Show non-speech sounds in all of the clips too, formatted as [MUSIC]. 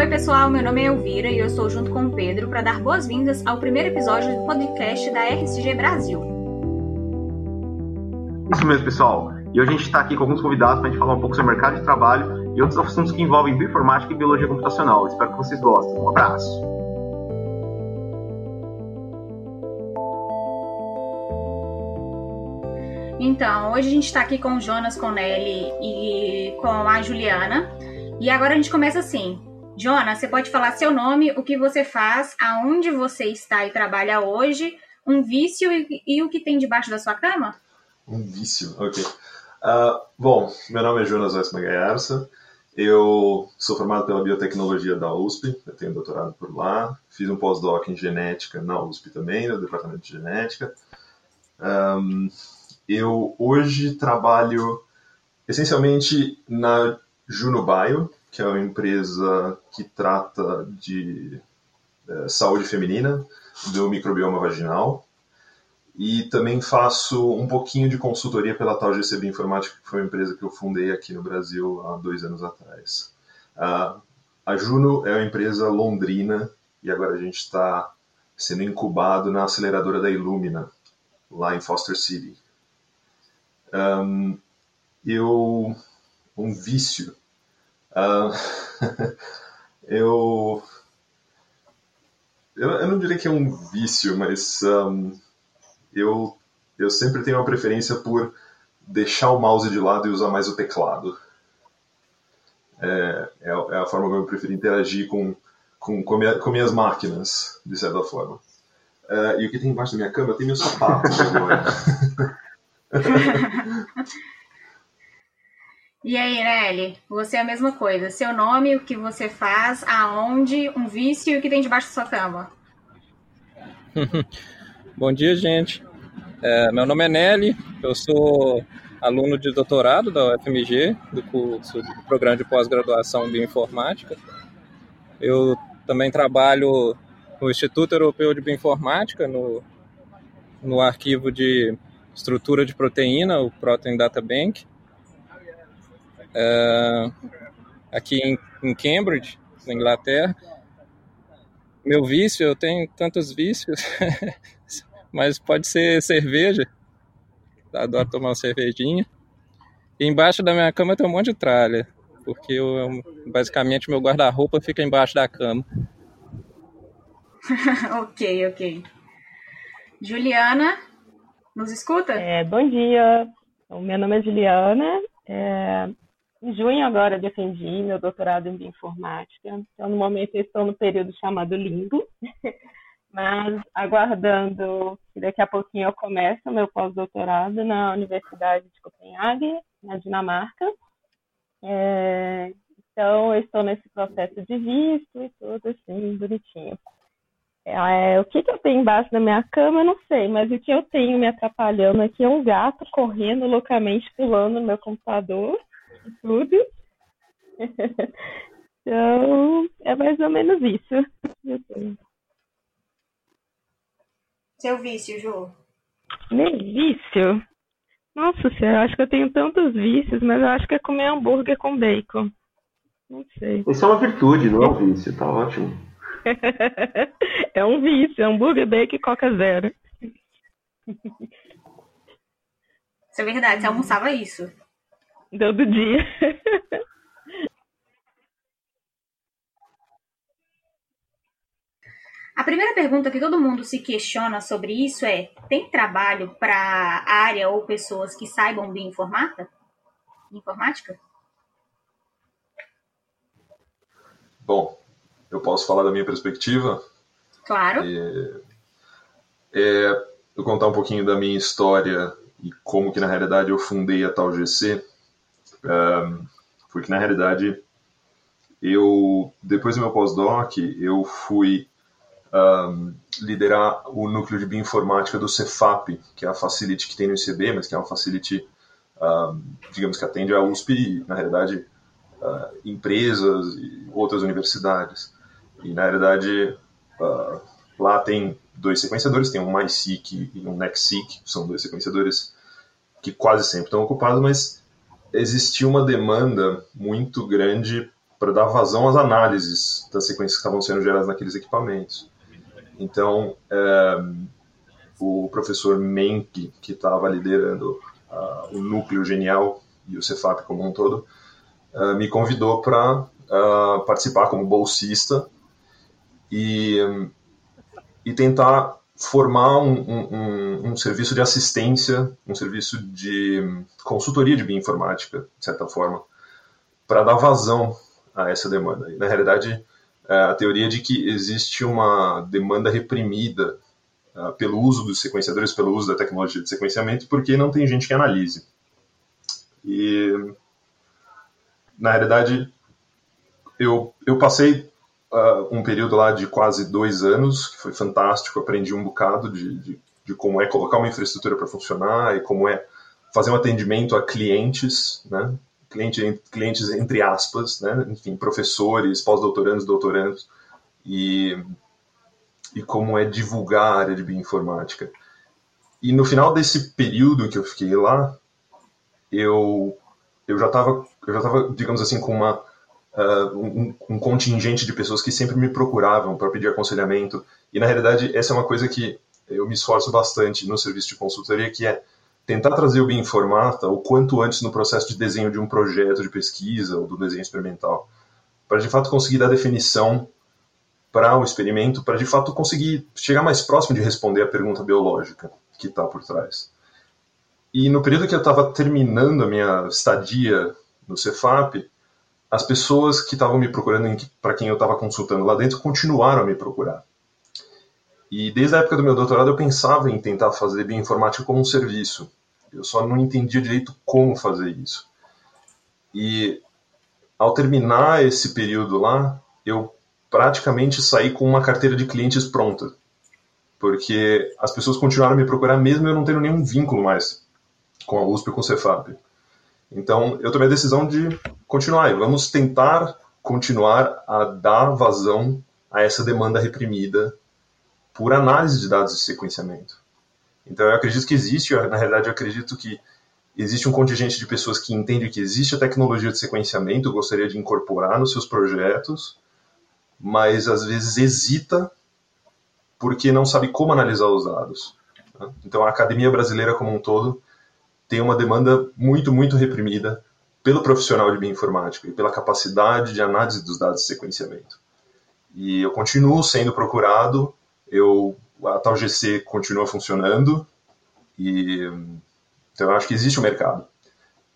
Oi, pessoal, meu nome é Elvira e eu estou junto com o Pedro para dar boas-vindas ao primeiro episódio do podcast da RSG Brasil. Isso mesmo, pessoal. E hoje a gente está aqui com alguns convidados para a gente falar um pouco sobre mercado de trabalho e outros assuntos que envolvem bioinformática e biologia computacional. Espero que vocês gostem. Um abraço. Então, hoje a gente está aqui com o Jonas, com o Nelly e com a Juliana. E agora a gente começa assim. Jonas, você pode falar seu nome, o que você faz, aonde você está e trabalha hoje, um vício e, e o que tem debaixo da sua cama? Um vício, ok. Uh, bom, meu nome é Jonas Weissman Gaiarsa, eu sou formado pela biotecnologia da USP, eu tenho doutorado por lá, fiz um pós-doc em genética na USP também, no departamento de genética. Um, eu hoje trabalho essencialmente na Juno Bio, que é uma empresa que trata de é, saúde feminina, do microbioma vaginal. E também faço um pouquinho de consultoria pela tal GCB Informática, que foi uma empresa que eu fundei aqui no Brasil há dois anos atrás. Uh, a Juno é uma empresa londrina e agora a gente está sendo incubado na aceleradora da Illumina, lá em Foster City. Um, eu. Um vício Uh, [LAUGHS] eu, eu, eu, não diria que é um vício, mas um, eu, eu sempre tenho uma preferência por deixar o mouse de lado e usar mais o teclado. É, é, é a forma como eu prefiro interagir com, com, com, minha, com minhas máquinas, de certa forma. Uh, e o que tem embaixo da minha cama tem meus sapatos agora. [LAUGHS] E aí, Nelly, você é a mesma coisa. Seu nome, o que você faz, aonde, um vício e o que tem debaixo da sua cama. [LAUGHS] Bom dia, gente. É, meu nome é Nelly, eu sou aluno de doutorado da UFMG, do curso do programa de pós-graduação em bioinformática. Eu também trabalho no Instituto Europeu de Bioinformática, no, no arquivo de estrutura de proteína, o Protein Data Bank uh, aqui em, em, Cambridge, na Inglaterra. Meu vício, eu tenho tantos vícios, [LAUGHS] mas pode ser cerveja. Adoro tomar uma cervejinha. E embaixo da minha cama tem um monte de tralha, porque eu, basicamente meu guarda-roupa fica embaixo da cama. [LAUGHS] ok, ok. Juliana, nos escuta? É, bom dia. O meu nome é Juliana. É, em junho agora defendi meu doutorado em bioinformática. Então, no momento, eu estou no período chamado limbo, [LAUGHS] mas aguardando que daqui a pouquinho eu comece o meu pós-doutorado na Universidade de Copenhague, na Dinamarca. É, então, eu estou nesse processo de visto e tudo assim, bonitinho. É, o que, que eu tenho embaixo da minha cama, eu não sei, mas o que eu tenho me atrapalhando aqui é um gato correndo loucamente, pulando no meu computador tudo. [LAUGHS] então, é mais ou menos isso. Seu vício, Ju? Meu vício? Nossa senhora, acho que eu tenho tantos vícios, mas eu acho que é comer hambúrguer com bacon. Não sei. Isso é uma virtude, não é um vício, tá ótimo. [LAUGHS] é um vício, hambúrguer, bacon e coca zero. Isso é verdade, você almoçava isso. Todo dia. A primeira pergunta que todo mundo se questiona sobre isso é: tem trabalho para área ou pessoas que saibam bioinformática? Informática? Bom, eu posso falar da minha perspectiva? Claro. É, é, eu contar um pouquinho da minha história e como que na realidade eu fundei a tal GC um, porque na realidade eu depois do meu pós-doc eu fui um, liderar o núcleo de bioinformática do Cefap, que é a facility que tem no ICB, mas que é uma facility, um, digamos que atende a USP na realidade, uh, empresas e outras universidades. E, na realidade, uh, lá tem dois sequenciadores, tem um MySeq e um NextSeq, são dois sequenciadores que quase sempre estão ocupados, mas existia uma demanda muito grande para dar vazão às análises das sequências que estavam sendo geradas naqueles equipamentos. Então, é, o professor Menck, que estava liderando uh, o núcleo genial e o Cefap como um todo, uh, me convidou para uh, participar como bolsista e, e tentar formar um, um, um, serviço de assistência, um serviço de consultoria de bioinformática, de certa forma, para dar vazão a essa demanda. E, na realidade, é, a teoria de que existe uma demanda reprimida uh, pelo uso dos sequenciadores, pelo uso da tecnologia de sequenciamento, porque não tem gente que analise. E, na realidade, eu, eu passei uh, um período lá de quase dois anos, que foi fantástico, aprendi um bocado de, de, de como é colocar uma infraestrutura para funcionar e como é fazer um atendimento a clientes, né? Cliente, clientes entre aspas, né? enfim, professores, pós-doutorandos, doutorandos, e, e como é divulgar a área de bioinformática. E no final desse período que eu fiquei lá, eu, eu já estava, já digamos assim, com uma, uh, um, um, contingente de pessoas que sempre me procuravam para pedir aconselhamento. E na realidade, essa é uma coisa que eu me esforço bastante no serviço de consultoria, que é tentar trazer o Bioinformata o quanto antes no processo de desenho de um projeto de pesquisa ou do desenho experimental, para de fato conseguir dar definição para o experimento, para de fato conseguir chegar mais próximo de responder a pergunta biológica que está por trás. E no período que eu estava terminando a minha estadia no Cefap, as pessoas que estavam me procurando, para quem eu estava consultando lá dentro, continuaram a me procurar. E desde a época do meu doutorado eu pensava em tentar fazer bioinformática como um serviço. Eu só não entendia direito como fazer isso. E ao terminar esse período lá, eu praticamente saí com uma carteira de clientes pronta. Porque as pessoas continuaram a me procurar mesmo eu não tendo nenhum vínculo mais com a USP ou com o Cefap. Então eu tomei a decisão de continuar. Vamos tentar continuar a dar vazão a essa demanda reprimida por análise de dados de sequenciamento. Então eu acredito que existe, na realidade eu acredito que existe um contingente de pessoas que entende que existe a tecnologia de sequenciamento, gostaria de incorporar nos seus projetos, mas às vezes hesita porque não sabe como analisar os dados. Né? Então a academia brasileira como um todo tem uma demanda muito, muito reprimida pelo profissional de bioinformática e pela capacidade de análise dos dados de sequenciamento. E eu continuo sendo procurado eu a tal GC continua funcionando e então eu acho que existe um mercado.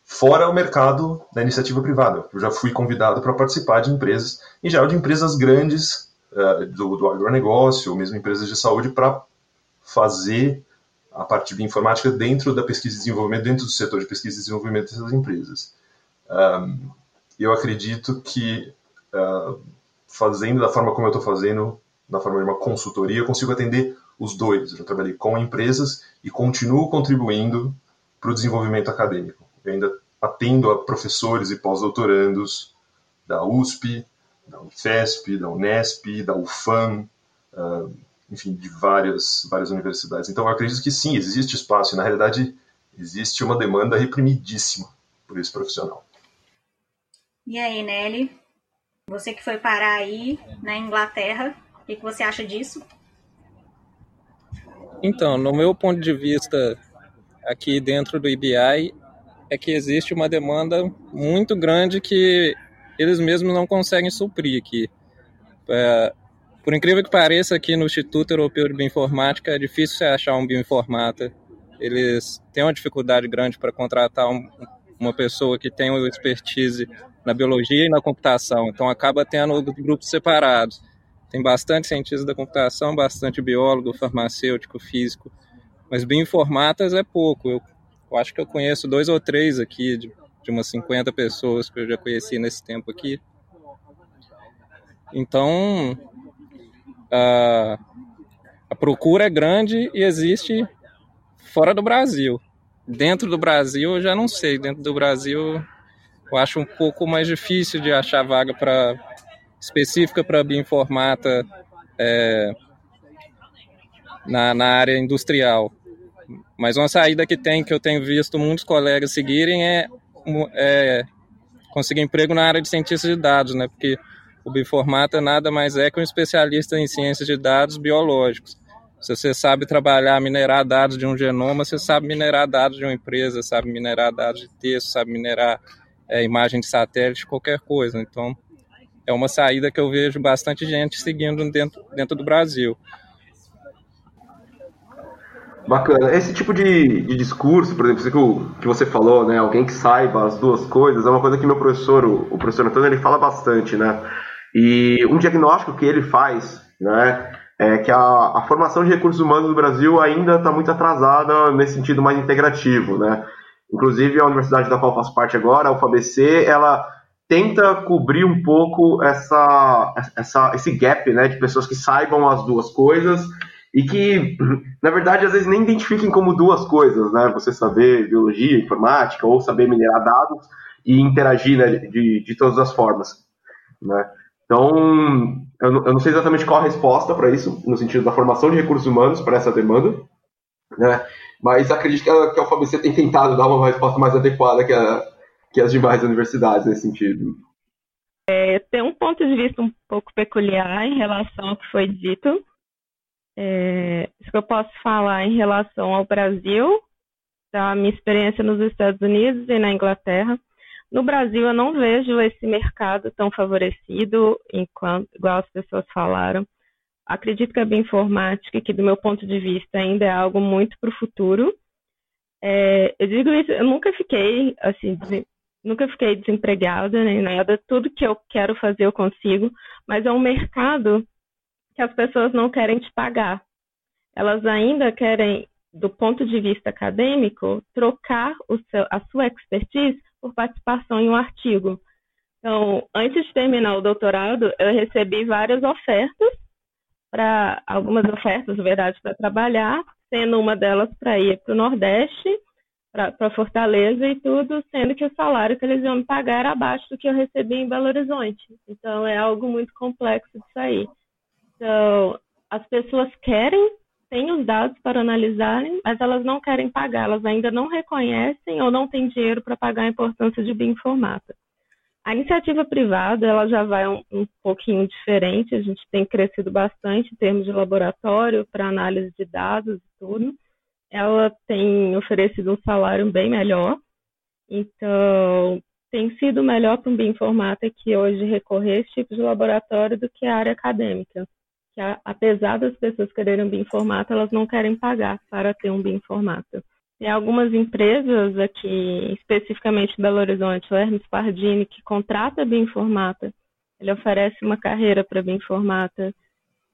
Fora o mercado da iniciativa privada. Eu já fui convidado para participar de empresas, em geral de empresas grandes uh, do, do agronegócio, ou mesmo empresas de saúde, para fazer a parte de informática dentro da pesquisa e desenvolvimento, dentro do setor de pesquisa e desenvolvimento dessas empresas. Um, eu acredito que uh, fazendo da forma como eu estou fazendo, na forma de uma consultoria, eu consigo atender os dois. Eu já trabalhei com empresas e continuo contribuindo para o desenvolvimento acadêmico. Eu ainda atendo a professores e pós-doutorandos da USP, da UFESP, da Unesp, da UFAM, uh, enfim, de várias, várias universidades. Então, eu acredito que sim, existe espaço. E, na realidade, existe uma demanda reprimidíssima por esse profissional. E aí, Nelly? Você que foi parar aí na Inglaterra, o que, que você acha disso? Então, no meu ponto de vista, aqui dentro do IBI, é que existe uma demanda muito grande que eles mesmos não conseguem suprir aqui. É, por incrível que pareça, aqui no Instituto Europeu de Bioinformática é difícil você achar um bioinformata. Eles têm uma dificuldade grande para contratar um, uma pessoa que tem uma expertise na biologia e na computação. Então acaba tendo grupos separados. Tem bastante cientista da computação, bastante biólogo, farmacêutico, físico, mas bioinformatas é pouco. Eu, eu acho que eu conheço dois ou três aqui, de, de umas 50 pessoas que eu já conheci nesse tempo aqui. Então, a, a procura é grande e existe fora do Brasil. Dentro do Brasil, eu já não sei. Dentro do Brasil, eu acho um pouco mais difícil de achar vaga para específica para bioinformata é, na, na área industrial. Mas uma saída que tem, que eu tenho visto muitos colegas seguirem, é, é conseguir emprego na área de cientista de dados, né? Porque o bioinformata nada mais é que um especialista em ciências de dados biológicos. Se você sabe trabalhar, minerar dados de um genoma, você sabe minerar dados de uma empresa, sabe minerar dados de texto, sabe minerar é, imagem de satélite, qualquer coisa. Então, é uma saída que eu vejo bastante gente seguindo dentro, dentro do Brasil. Bacana. Esse tipo de, de discurso, por exemplo, que, o, que você falou, né? Alguém que saiba as duas coisas, é uma coisa que meu professor, o, o professor Antônio, ele fala bastante, né? E um diagnóstico que ele faz, né? É que a, a formação de recursos humanos no Brasil ainda está muito atrasada nesse sentido mais integrativo, né? Inclusive a universidade da qual faço parte agora, a UFABC, ela tenta cobrir um pouco essa, essa, esse gap, né, de pessoas que saibam as duas coisas e que, na verdade, às vezes nem identifiquem como duas coisas, né? Você saber biologia, informática, ou saber minerar dados e interagir né, de, de todas as formas, né? Então, eu não, sei exatamente qual a resposta para isso, no sentido da formação de recursos humanos para essa demanda, né? Mas acredito que a, que a UFABC tem tentado dar uma resposta mais adequada que, a, que as demais universidades nesse sentido. É, tem um ponto de vista um pouco peculiar em relação ao que foi dito, é, isso que eu posso falar em relação ao Brasil, da minha experiência nos Estados Unidos e na Inglaterra. No Brasil, eu não vejo esse mercado tão favorecido, enquanto, igual as pessoas falaram. Acredito que a bioinformática, que do meu ponto de vista ainda é algo muito para o futuro. É, eu digo isso, eu nunca fiquei assim, nunca fiquei desempregada nem nada. Tudo que eu quero fazer eu consigo, mas é um mercado que as pessoas não querem te pagar. Elas ainda querem, do ponto de vista acadêmico, trocar seu, a sua expertise por participação em um artigo. Então, antes de terminar o doutorado, eu recebi várias ofertas, para algumas ofertas, na verdade, para trabalhar, sendo uma delas para ir para o Nordeste, para Fortaleza e tudo, sendo que o salário que eles iam me pagar era abaixo do que eu recebi em Belo Horizonte. Então, é algo muito complexo de sair. Então, as pessoas querem, têm os dados para analisarem, mas elas não querem pagar, elas ainda não reconhecem ou não têm dinheiro para pagar a importância de bioinformata. A iniciativa privada ela já vai um, um pouquinho diferente, a gente tem crescido bastante em termos de laboratório para análise de dados e tudo. Ela tem oferecido um salário bem melhor, então tem sido melhor para um bioinformata que hoje recorrer a esse tipo de laboratório do que a área acadêmica que apesar das pessoas quererem bioinformata, elas não querem pagar para ter um bioinformata. Tem algumas empresas aqui, especificamente Belo Horizonte, o Hermes Pardini, que contrata bioinformata. Ele oferece uma carreira para bioinformata.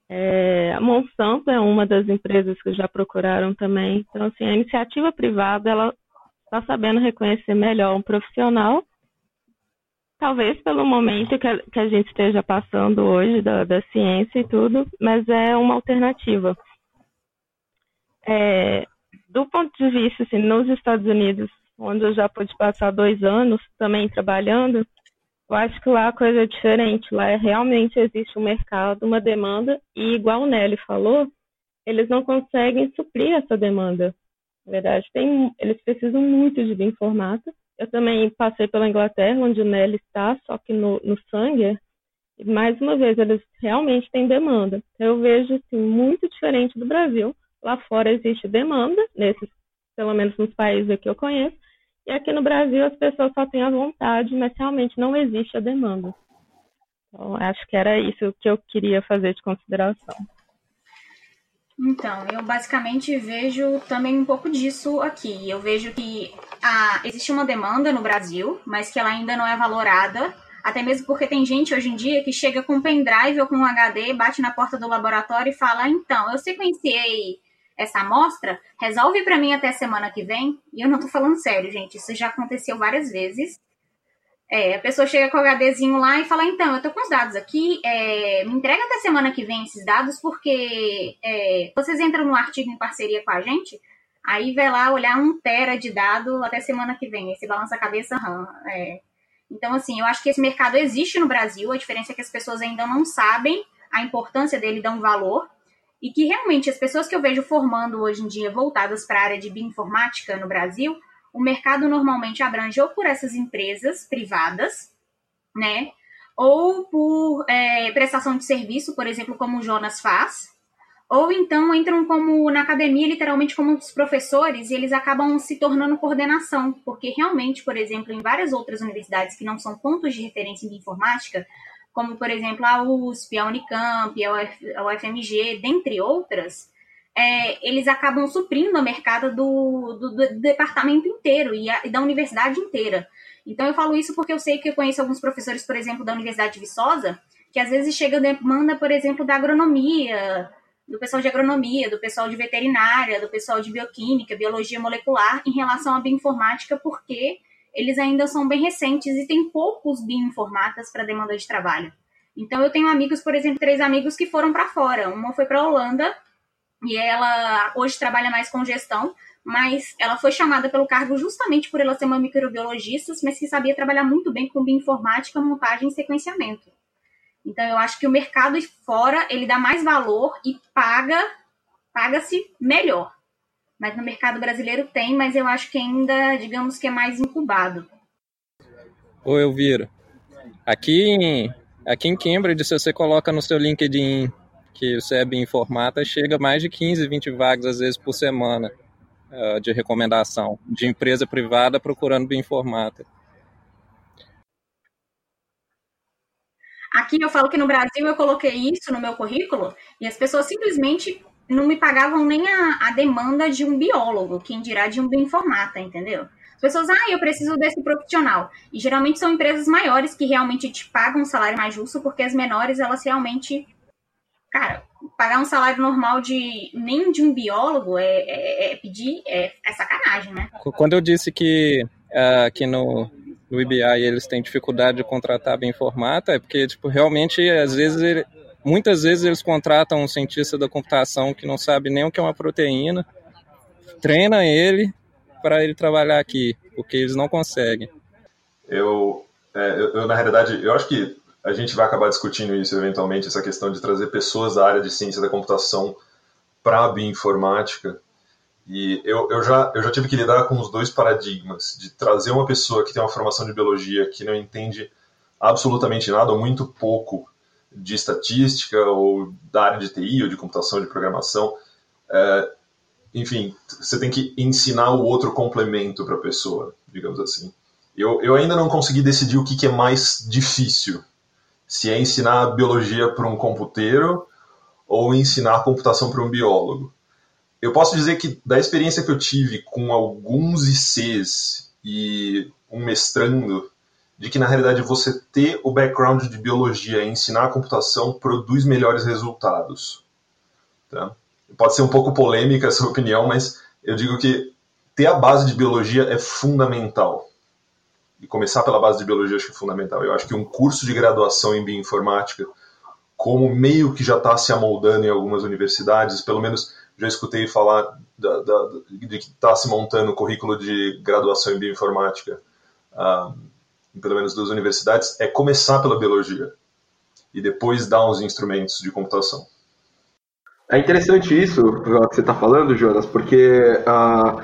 É, a Monsanto é uma das empresas que já procuraram também. Então, assim, a iniciativa privada, ela está sabendo reconhecer melhor um profissional Talvez pelo momento que a, gente esteja passando hoje da, da, ciência e tudo, mas é uma alternativa. É, do ponto de vista, assim, nos Estados Unidos, onde eu já pude passar dois anos também trabalhando, eu acho que lá a coisa é diferente. Lá é, realmente existe um mercado, uma demanda, e igual o Nelly falou, eles não conseguem suprir essa demanda. Na verdade, tem, eles precisam muito de bioinformata, eu também passei pela Inglaterra, onde o Nelly está, só que no, no Sanger, mais uma vez, eles realmente têm demanda. Eu vejo, assim, muito diferente do Brasil. Lá fora existe demanda, nesses, pelo menos nos países que eu conheço, e aqui no Brasil as pessoas só têm a vontade, mas realmente não existe a demanda. Então, acho que era isso que eu queria fazer de consideração. Então, eu basicamente vejo também um pouco disso aqui. Eu vejo que ah, existe uma demanda no Brasil, mas que ela ainda não é valorada. Até mesmo porque tem gente hoje em dia que chega com um pendrive ou com um HD, bate na porta do laboratório e fala: então, eu sequenciei essa amostra, resolve para mim até semana que vem. E eu não tô falando sério, gente. Isso já aconteceu várias vezes. É, a pessoa chega com o HDzinho lá e fala, então, eu tô com os dados aqui, é, me entrega até semana que vem esses dados, porque é, vocês entram no artigo em parceria com a gente, aí vai lá olhar um tera de dado até semana que vem, esse balança a cabeça, hum, Então, assim, eu acho que esse mercado existe no Brasil, a diferença é que as pessoas ainda não sabem a importância dele, dão valor, e que realmente as pessoas que eu vejo formando hoje em dia voltadas para a área de bioinformática no Brasil, o mercado normalmente abrange ou por essas empresas privadas, né? Ou por é, prestação de serviço, por exemplo, como o Jonas faz, ou então entram como na academia, literalmente como os professores, e eles acabam se tornando coordenação, porque realmente, por exemplo, em várias outras universidades que não são pontos de referência em informática, como por exemplo a USP, a Unicamp, a, Uf, a UFMG, dentre outras, é, eles acabam suprindo o mercado do, do, do departamento inteiro e, a, e, da universidade inteira. Então eu falo isso porque eu sei que eu conheço alguns professores, por exemplo, da Universidade de Viçosa, que às vezes chega demanda, por exemplo, da agronomia, do pessoal de agronomia, do pessoal de veterinária, do pessoal de bioquímica, biologia molecular, em relação à bioinformática, porque eles ainda são bem recentes e tem poucos bioinformatas para demanda de trabalho. Então eu tenho amigos, por exemplo, três amigos que foram para fora. Uma foi para a Holanda e ela hoje trabalha mais com gestão, mas ela foi chamada pelo cargo justamente por ela ser uma microbiologista, mas que sabia trabalhar muito bem com bioinformática, montagem e sequenciamento. Então eu acho que o mercado fora ele dá mais valor e paga paga-se melhor. Mas no mercado brasileiro tem, mas eu acho que ainda, digamos que é mais incubado. Oi, Elvira. Aqui aqui em Cambridge, se você coloca no seu LinkedIn que você é bioinformata, chega mais de 15, 20 vagas às vezes por semana uh, de recomendação de empresa privada procurando bioinformata. Aqui eu falo que no Brasil eu coloquei isso no meu currículo e as pessoas simplesmente não me pagavam nem a, a demanda de um biólogo, quem dirá de um bioinformata, entendeu? As pessoas, ah, eu preciso desse profissional. E geralmente são empresas maiores que realmente te pagam um salário mais justo, porque as menores, elas realmente. Cara, pagar um salário normal de nem de um biólogo é, é, é pedir, é, é, sacanagem, né? Quando eu disse que uh, aqui no, no IBI eles têm dificuldade de contratar bem formata, é porque, tipo, realmente, às vezes, ele, muitas vezes eles contratam um cientista da computação que não sabe nem o que é uma proteína, treina ele para ele trabalhar aqui, porque eles não conseguem. Eu, é, eu, eu, na realidade, eu acho que a gente vai acabar discutindo isso eventualmente, essa questão de trazer pessoas da área de ciência da computação para a bioinformática, e eu, eu, já, eu já tive que lidar com os dois paradigmas, de trazer uma pessoa que tem uma formação de biologia que não entende absolutamente nada ou muito pouco de estatística ou da área de TI ou de computação, de programação. É, enfim, você tem que ensinar o outro complemento para a pessoa, digamos assim. Eu, eu ainda não consegui decidir o que, que é mais difícil, se é ensinar biologia para um computeiro ou ensinar computação para um biólogo eu posso dizer que da experiência que eu tive com alguns ICs e um mestrando, de que na realidade você ter o background de biologia e ensinar a computação produz melhores resultados. Tá? Pode ser um pouco polêmica essa opinião, mas eu digo que ter a base de biologia é fundamental. E começar pela base de biologia acho que é fundamental. Eu acho que um curso de graduação em bioinformática, como meio que já está se amoldando em algumas universidades, pelo menos já escutei falar da, da, de que está se montando o currículo de graduação em bioinformática, uh, em pelo menos duas universidades, é começar pela biologia e depois dar uns instrumentos de computação. É interessante isso que você está falando, Jonas, porque uh,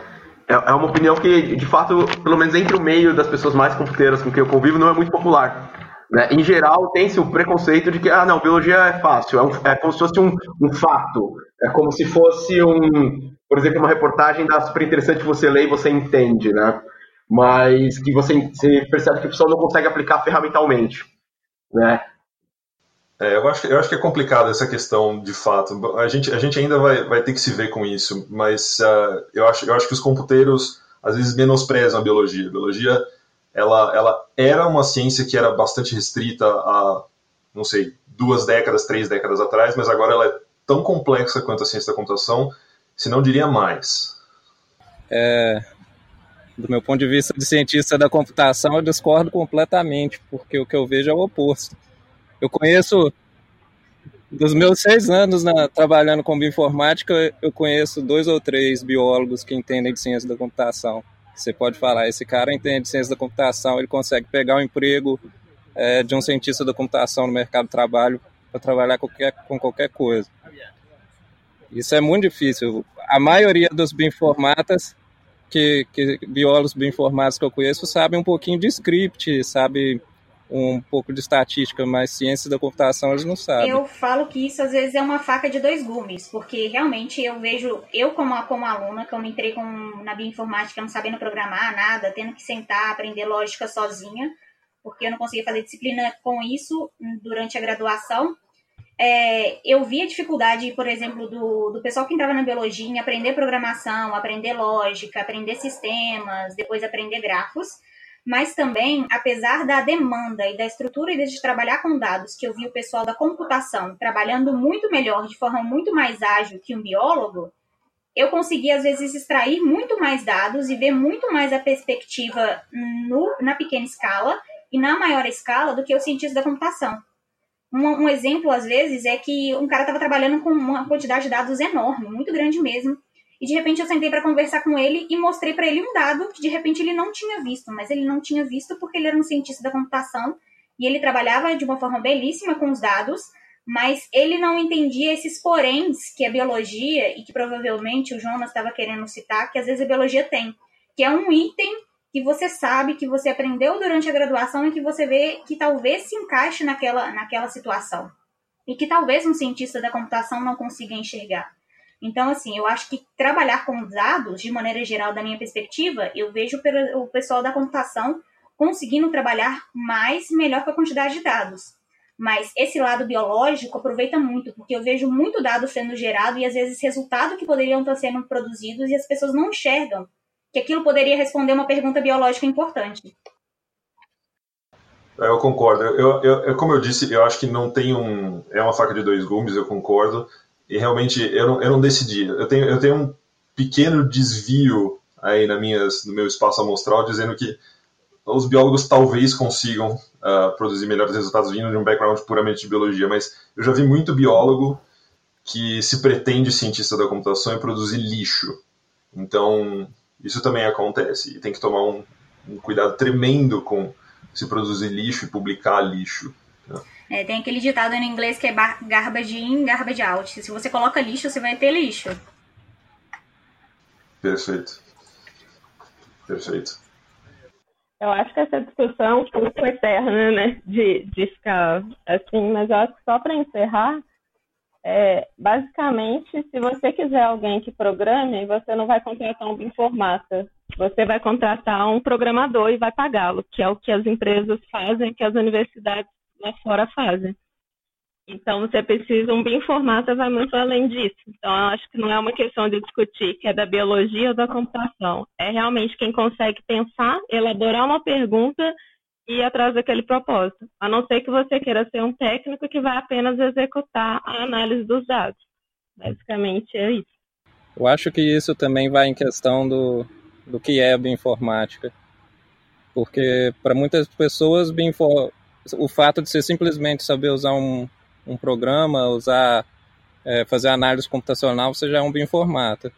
é uma opinião que, de fato, pelo menos entre o meio das pessoas mais computeiras com quem eu convivo, não é muito popular. Né? Em geral, tem-se o preconceito de que, ah, não, biologia é fácil, é, um, é como se fosse um, um, fato, é como se fosse um, por exemplo, uma reportagem da super interessante que você lê e você entende, né? Mas que você, você percebe que o pessoal não consegue aplicar ferramentalmente, né? É, eu, acho, eu acho que é complicado essa questão, de fato. A gente, a gente ainda vai, vai ter que se ver com isso, mas uh, eu, acho, eu acho que os computeiros às vezes menosprezam a biologia. A biologia ela, ela era uma ciência que era bastante restrita a, não sei, duas décadas, três décadas atrás, mas agora ela é tão complexa quanto a ciência da computação, se não diria mais. É, do meu ponto de vista de cientista da computação, eu discordo completamente, porque o que eu vejo é o oposto. Eu conheço, dos meus seis anos na, trabalhando com bioinformática, eu conheço dois ou três biólogos que entendem de ciência da computação. Você pode falar, esse cara entende ciência da computação, ele consegue pegar o um emprego é, de um cientista da computação no mercado de trabalho para trabalhar qualquer, com qualquer coisa. Isso é muito difícil. A maioria dos bioinformatas, que, que biólogos bioinformáticos que eu conheço, sabem um pouquinho de script, sabe um pouco de estatística, mas ciência da computação eles não sabem. Eu falo que isso às vezes é uma faca de dois gumes, porque realmente eu vejo, eu como, como aluna, que eu me entrei com, na bioinformática não sabendo programar nada, tendo que sentar, aprender lógica sozinha, porque eu não conseguia fazer disciplina com isso durante a graduação. É, eu vi a dificuldade, por exemplo, do, do pessoal que entrava na biologia em aprender programação, aprender lógica, aprender sistemas, depois aprender grafos mas também, apesar da demanda e da estrutura de trabalhar com dados, que eu vi o pessoal da computação trabalhando muito melhor, de forma muito mais ágil que um biólogo, eu consegui, às vezes, extrair muito mais dados e ver muito mais a perspectiva no, na pequena escala e na maior escala do que o cientista da computação. Um, um exemplo, às vezes, é que um cara estava trabalhando com uma quantidade de dados enorme, muito grande mesmo, e de repente eu sentei para conversar com ele e mostrei para ele um dado que de repente ele não tinha visto, mas ele não tinha visto porque ele era um cientista da computação e ele trabalhava de uma forma belíssima com os dados, mas ele não entendia esses poréns que a biologia e que provavelmente o Jonas estava querendo citar, que às vezes a biologia tem, que é um item que você sabe, que você aprendeu durante a graduação e que você vê que talvez se encaixe naquela, naquela situação. E que talvez um cientista da computação não consiga enxergar. Então, assim, eu acho que trabalhar com dados, de maneira geral, da minha perspectiva, eu vejo o pessoal da computação conseguindo trabalhar mais melhor com a quantidade de dados. Mas esse lado biológico aproveita muito, porque eu vejo muito dado sendo gerado e às vezes resultado que poderiam estar sendo produzidos e as pessoas não enxergam que aquilo poderia responder uma pergunta biológica importante. Eu concordo. Eu, eu, como eu disse, eu acho que não tem um. É uma faca de dois gumes, eu concordo e realmente eu não, eu não decidi. Eu tenho, eu tenho um pequeno desvio aí na minhas, no meu espaço amostral dizendo que os biólogos talvez consigam uh, produzir melhores resultados vindo de um background puramente de biologia, mas eu já vi muito biólogo que se pretende cientista da computação e produzir lixo. Então, isso também acontece e tem que tomar um, um cuidado tremendo com se produzir lixo e publicar lixo. Né? É, tem aquele ditado em inglês que é garbage in, garbage out. Se você coloca lixo, você vai ter lixo. Perfeito. Perfeito. Eu acho que essa discussão pouco eterna, né? De, de ficar assim, mas eu acho que só para encerrar, é, basicamente, se você quiser alguém que programe, você não vai contratar um bioinformata. Você vai contratar um programador e vai pagá-lo, que é o que as empresas fazem, que as universidades lá fora fazem. Então, você precisa, um bioinformata vai muito além disso. Então, eu acho que não é uma questão de discutir que é da biologia ou da computação. É realmente quem consegue pensar, elaborar uma pergunta e ir atrás daquele propósito. A não ser que você queira ser um técnico que vai apenas executar a análise dos dados. Basicamente é isso. Eu acho que isso também vai em questão do, do que é a bioinformática. Porque para muitas pessoas, bioinfor o fato de você simplesmente saber usar um, um programa, usar, é, fazer análise computacional, você já é um bioinformata.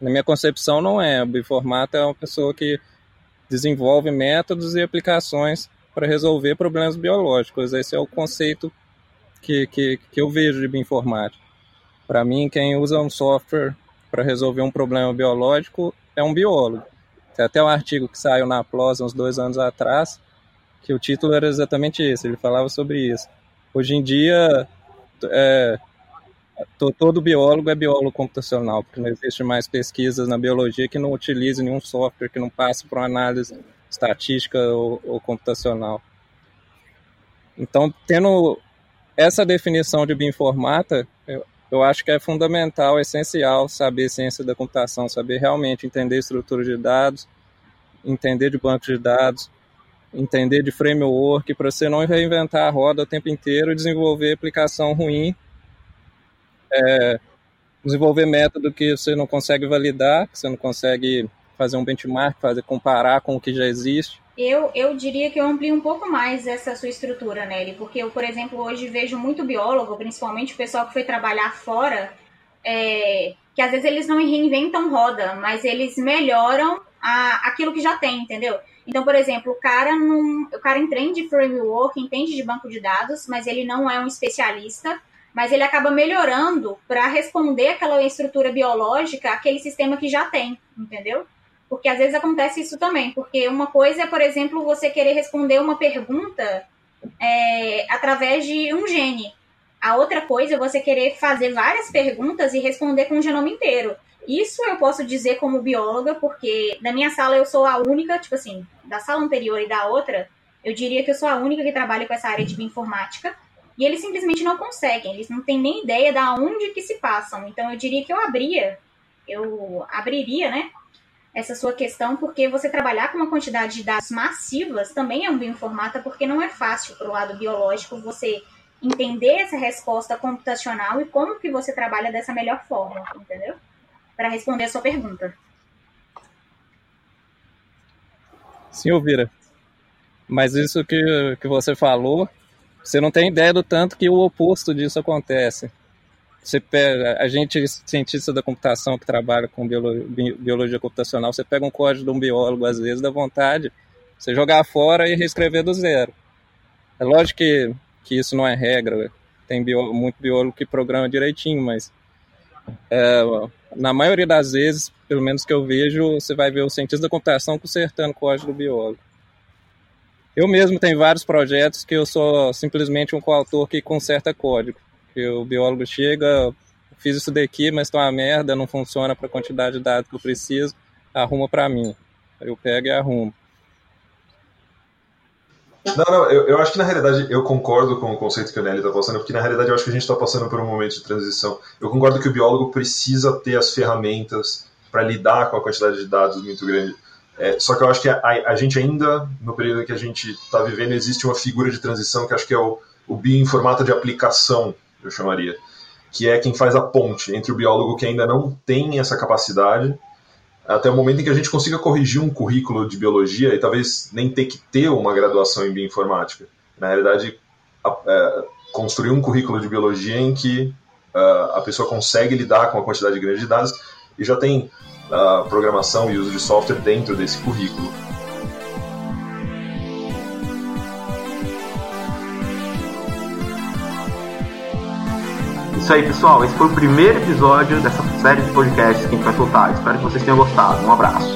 Na minha concepção, não é. O bioinformata é uma pessoa que desenvolve métodos e aplicações para resolver problemas biológicos. Esse é o conceito que, que, que eu vejo de bioinformática. Para mim, quem usa um software para resolver um problema biológico é um biólogo. Tem até um artigo que saiu na PLOS uns dois anos atrás, que o título era exatamente esse, ele falava sobre isso. Hoje em dia, é, todo biólogo é biólogo computacional, porque não existe mais pesquisas na biologia que não utilize nenhum software, que não passe por uma análise estatística ou, ou computacional. Então, tendo essa definição de bioinformata, eu, eu acho que é fundamental, essencial saber ciência da computação, saber realmente entender estrutura de dados, entender de banco de dados, entender de framework, para você não reinventar a roda o tempo inteiro e desenvolver aplicação ruim, é, desenvolver método que você não consegue validar, que você não consegue fazer um benchmark, fazer comparar com o que já existe. Eu, eu diria que eu amplio um pouco mais essa sua estrutura, Nelly, porque eu, por exemplo, hoje vejo muito biólogo, principalmente o pessoal que foi trabalhar fora, é, que às vezes eles não reinventam roda, mas eles melhoram a, aquilo que já tem, entendeu? Então, por exemplo, o cara não, o cara entende de framework, entende de banco de dados, mas ele não é um especialista, mas ele acaba melhorando para responder aquela estrutura biológica, aquele sistema que já tem, entendeu? Porque às vezes acontece isso também, porque uma coisa é, por exemplo, você querer responder uma pergunta é, através de um gene. A outra coisa é você querer fazer várias perguntas e responder com o genoma inteiro. Isso eu posso dizer como bióloga, porque na minha sala eu sou a única, tipo assim, da sala anterior e da outra, eu diria que eu sou a única que trabalha com essa área de bioinformática. E eles simplesmente não conseguem, eles não têm nem ideia da onde que se passam. Então eu diria que eu abria, eu abriria, né, essa sua questão, porque você trabalhar com uma quantidade de dados massivas também é um bioinformata, porque não é fácil para o lado biológico você entender essa resposta computacional e como que você trabalha dessa melhor forma, entendeu? Para responder a sua pergunta. Sim, Elvira. Mas isso que, que você falou, você não tem ideia do tanto que o oposto disso acontece. Você pega, a gente, cientista da computação que trabalha com biologia, computacional, você pega um código de um biólogo, às vezes, dá vontade, você jogar fora e reescrever do zero. É lógico que, que isso não é regra, tem bio, muito biólogo que programa direitinho, mas é, na maioria das vezes, pelo menos que eu vejo, você vai ver o cientista da computação consertando o código do biólogo. Eu mesmo tenho vários projetos que eu sou simplesmente um coautor que conserta código que o biólogo chega, fiz isso daqui, mas tá uma merda, não funciona para a quantidade de dados que eu preciso, arruma para mim. Eu pego e arrumo. Não, não, eu, eu, acho que na realidade eu concordo com o conceito que o Nelly está passando, porque na realidade eu acho que a gente está passando por um momento de transição. Eu concordo que o biólogo precisa ter as ferramentas para lidar com a quantidade de dados muito grande. É, só que eu acho que a, a, gente ainda, no período que a gente está vivendo, existe uma figura de transição que acho que é o, o bioinformata de aplicação eu chamaria, que é quem faz a ponte entre o biólogo que ainda não tem essa capacidade até o momento em que a gente consiga corrigir um currículo de biologia e talvez nem ter que ter uma graduação em bioinformática. Na realidade, a, é, construir um currículo de biologia em que uh, a pessoa consegue lidar com a quantidade grande de dados e já tem uh, programação e uso de software dentro desse currículo. Isso aí, pessoal. Esse foi o primeiro episódio dessa série de podcasts que a gente vai soltar. Espero que vocês tenham gostado. Um abraço.